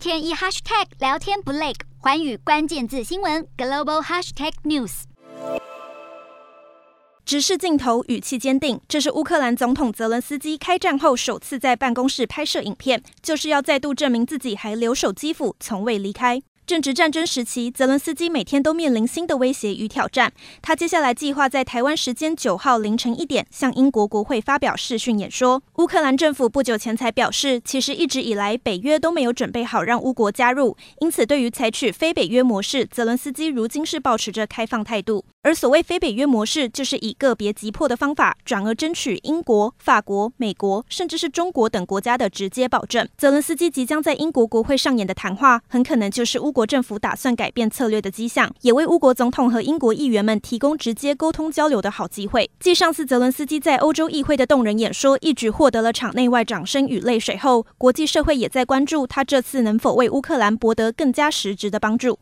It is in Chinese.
天一 hashtag 聊天不累，环宇关键字新闻 global hashtag news。直视镜头，语气坚定。这是乌克兰总统泽伦斯基开战后首次在办公室拍摄影片，就是要再度证明自己还留守基辅，从未离开。正值战争时期，泽伦斯基每天都面临新的威胁与挑战。他接下来计划在台湾时间九号凌晨一点向英国国会发表视讯演说。乌克兰政府不久前才表示，其实一直以来北约都没有准备好让乌国加入，因此对于采取非北约模式，泽伦斯基如今是保持着开放态度。而所谓非北约模式，就是以个别急迫的方法，转而争取英国、法国、美国，甚至是中国等国家的直接保证。泽伦斯基即将在英国国会上演的谈话，很可能就是乌国。国政府打算改变策略的迹象，也为乌国总统和英国议员们提供直接沟通交流的好机会。继上次泽伦斯基在欧洲议会的动人演说一举获得了场内外掌声与泪水后，国际社会也在关注他这次能否为乌克兰博得更加实质的帮助。